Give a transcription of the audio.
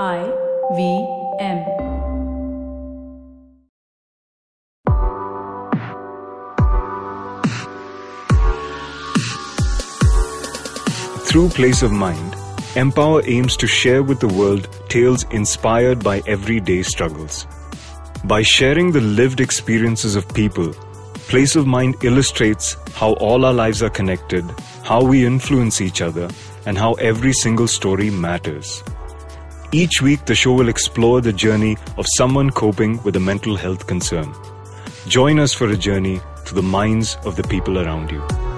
I V M. Through Place of Mind, Empower aims to share with the world tales inspired by everyday struggles. By sharing the lived experiences of people, Place of Mind illustrates how all our lives are connected, how we influence each other, and how every single story matters. Each week, the show will explore the journey of someone coping with a mental health concern. Join us for a journey to the minds of the people around you.